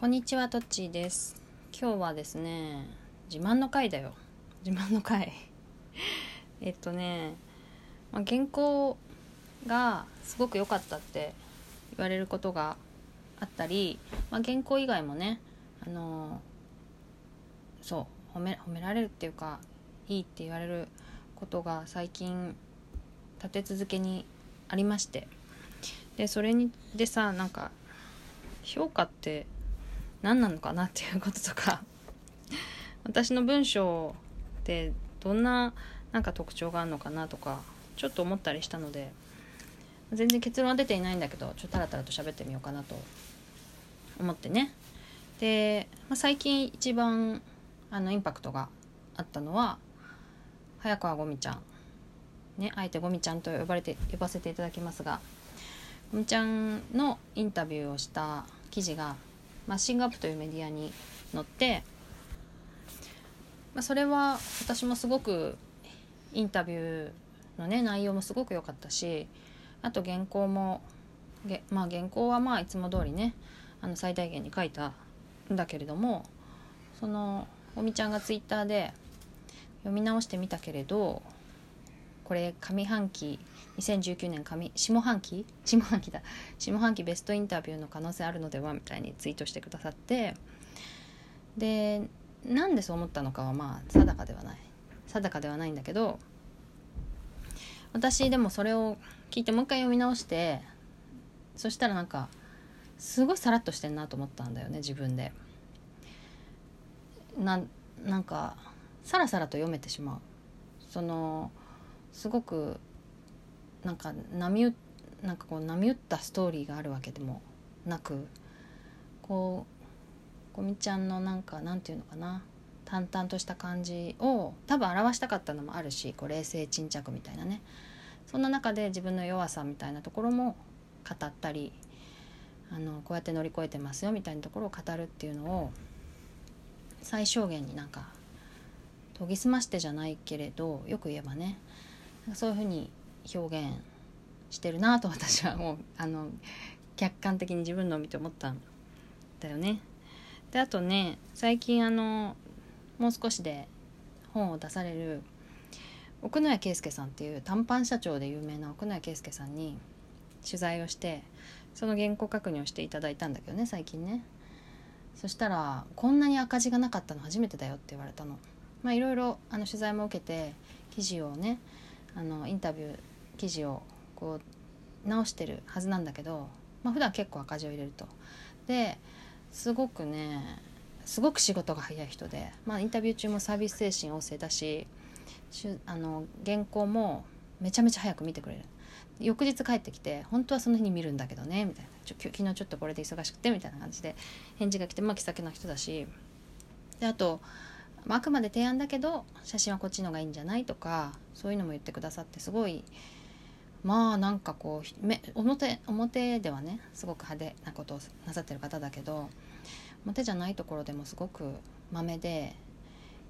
こんにちは、トッチーです。今日はですね、自慢の回だよ。自慢の回。えっとね、まあ、原稿がすごく良かったって言われることがあったり、まあ、原稿以外もね、あのそう褒め褒められるっていうかいいって言われることが最近立て続けにありましてでそれにでさなんか評価って何なのかなっていうこととか。私の文章ってどんななんか特徴があるのかなとかちょっと思ったりしたので全然結論は出ていないんだけどちょっとタラタラと喋ってみようかなと思ってね。で、まあ、最近一番あのインパクトがあったのは早川ゴミちゃんねあえてゴミちゃんと呼ばれて呼ばせていただきますがゴミちゃんのインタビューをした記事がマッシングアップというメディアに載って、まあ、それは私もすごくインタビューのね内容もすごく良かったしあと原稿もげまあ原稿はまあいつも通りねあの最大限に書いたんだけれどもそのおみちゃんがツイッターで読み直してみたけれどこれ上半期2019年上下半期？下半期だ。下半期ベストインタビューの可能性あるのではみたいにツイートしてくださって。でなんでそう思ったのかはまあ定かではない。定かではないんだけど私でもそれを聞いてもう一回読み直してそしたらなんかすごいさらっとしてんなと思ったんだよね自分で。ななんかさらさらと読めてしまう。そのすごくなんか波打なんかこう波打ったストーリーがあるわけでもなくこうこみちゃんのなんかなんていうのかな淡々とした感じを多分表したかったのもあるしこう冷静沈着みたいなね。そんな中で自分の弱さみたいなところも語ったりあのこうやって乗り越えてますよみたいなところを語るっていうのを最小限になんか研ぎ澄ましてじゃないけれどよく言えばね。そういうふうに表現してるなと私はもうあの客観的に自分のを見て思ったんだよね。であとね最近あのもう少しで本を出される奥野谷圭介さんっていう短パン社長で有名な奥野谷圭介さんに取材をしてその原稿確認をしていただいたんだけどね最近ねそしたら「こんなに赤字がなかったの初めてだよ」って言われたの。まあいろいろあの取材も受けて記事をねあのインタビュー記事をこう直してるはずなんだけど、まあ普段結構赤字を入れると。ですごくねすごく仕事が早い人で、まあ、インタビュー中もサービス精神旺盛だしあの原稿もめちゃめちゃ早く見てくれる。翌日帰ってきて「本当はその日に見るんだけどね」みたいな。ちょ「昨日ちょっとこれで忙しくて」みたいな感じで返事が来てまあ気さくな人だし。であと、ま、あくまで提案だけど写真はこっちの方がいいんじゃないとかそういうのも言ってくださってすごいまあなんかこうめ表表ではねすごく派手なことをなさってる方だけど表じゃないところでもすごくまめで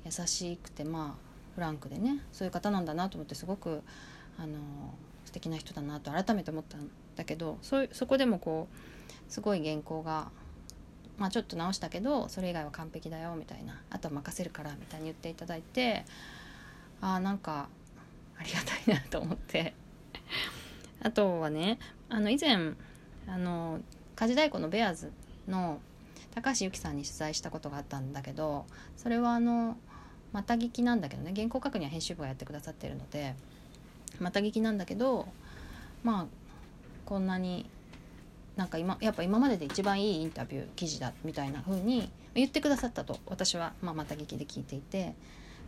優しくてまあフランクでねそういう方なんだなと思ってすごくあの素敵な人だなと改めて思ったんだけどそそこでもこうすごい原稿が、まあ、ちょっと直したけどそれ以外は完璧だよみたいなあとは任せるからみたいに言っていただいてああなんかありがたいなと思って。あとはねあの以前あの家事太鼓のベアーズの高橋由紀さんに取材したことがあったんだけどそれはあのまた聞きなんだけどね原稿確認は編集部がやってくださってるのでまた聞きなんだけどまあこんなになんか今やっぱ今までで一番いいインタビュー記事だみたいな風に言ってくださったと私は、まあ、また聞きで聞いていて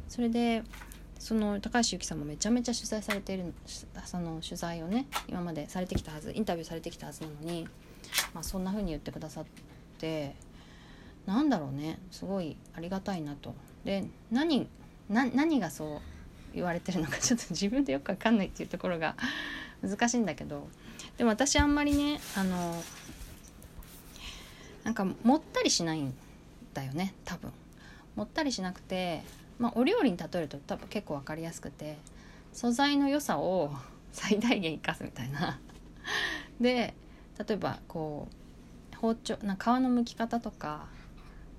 それでその高橋由紀さんもめちゃめちゃ取材されているその取材をね今までされてきたはずインタビューされてきたはずなのに、まあ、そんな風に言ってくださってなんだろうねすごいありがたいなと。で何何がそう言われてるのか ちょっと自分でよくわかんないっていうところが難しいんだけどでも私あんまりねあのなんかもったりしないんだよね多分。もったりしなくて、まあ、お料理に例えると多分結構分かりやすくて素材の良さを 最大限生かすみたいな。で例えばこう包丁な皮の剥き方とか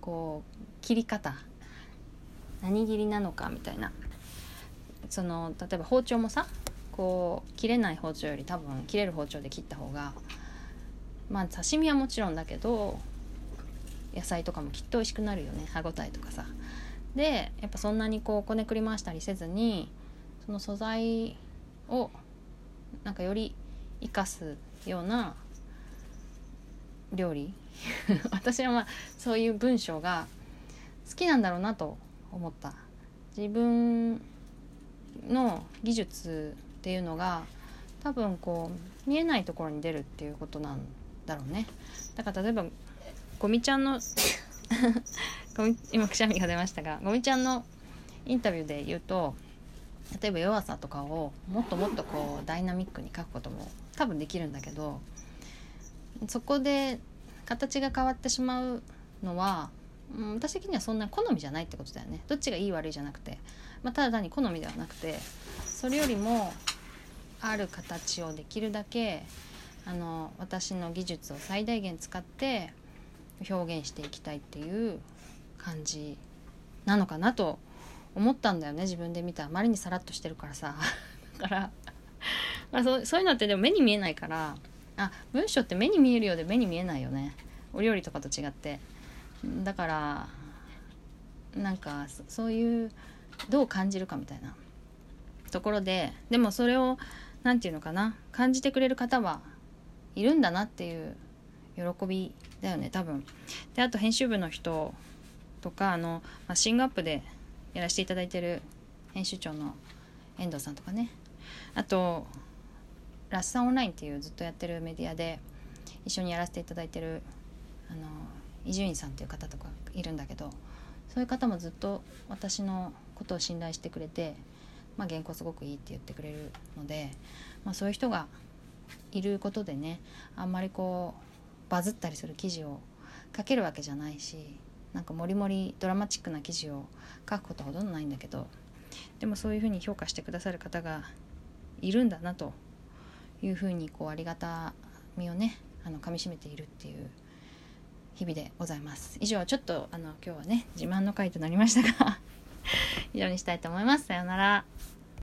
こう切り方。何切りなのかみたいな。その例えば包丁もさこう切れない包丁より多分切れる包丁で切った方がまあ刺身はもちろんだけど野菜とかもきっと美味しくなるよね。歯ごたえとかさ。でやっぱそんなにこうこねくり回したりせずにその素材をなんかより生かすような料理。私はまあそういう文章が好きなんだろうなと思った。自分の技術っていうのが多分こう見えないところに出るっていうことなんだろうね。だから例えばゴミちゃんの 今くしゃみが出ましたがゴミちゃんのインタビューで言うと例えば弱さとかをもっともっとこうダイナミックに書くことも多分できるんだけどそこで形が変わってしまうのは、うん、私的にはそんな好みじゃないってことだよね。どっちがいい悪いじゃなくて、まあ、ただ単に好みではなくてそれよりもある形をできるだけあの私の技術を最大限使って表現していきたいっていう感じなのかなと思ったんだよね。自分で見たあまりにさらっとしてるからさ。だから、まあ、そそういうのってでも目に見えないから。あ文章って目に見えるようで目に見えないよね。お料理とかと違って。だからなんかそういうどう感じるかみたいな。ところででもそれを何て言うのかな。感じてくれる方はいるんだなっていう喜びだよね多分。であと編集部の人とかあの、ま、シングアップでやらせていただいてる編集長の遠藤さんとかね。あとラッサンオンラインっていうずっとやってるメディアで一緒にやらせていただいてるあの伊集院さんっていう方とかいるんだけどそういう方もずっと私のことを信頼してくれて、まあ、原稿すごくいいって言ってくれるので、まあ、そういう人がいることでねあんまりこうバズったりする記事を書けるわけじゃないしなんかもりもりドラマチックな記事を書くことはほとんどないんだけどでもそういうふうに評価してくださる方がいるんだなというふうにこうありがたみをねあの噛みしめているっていう日々でございます。以上ちょっとあの今日はね自慢の回となりましたが 以上にしたいと思います。さようなら。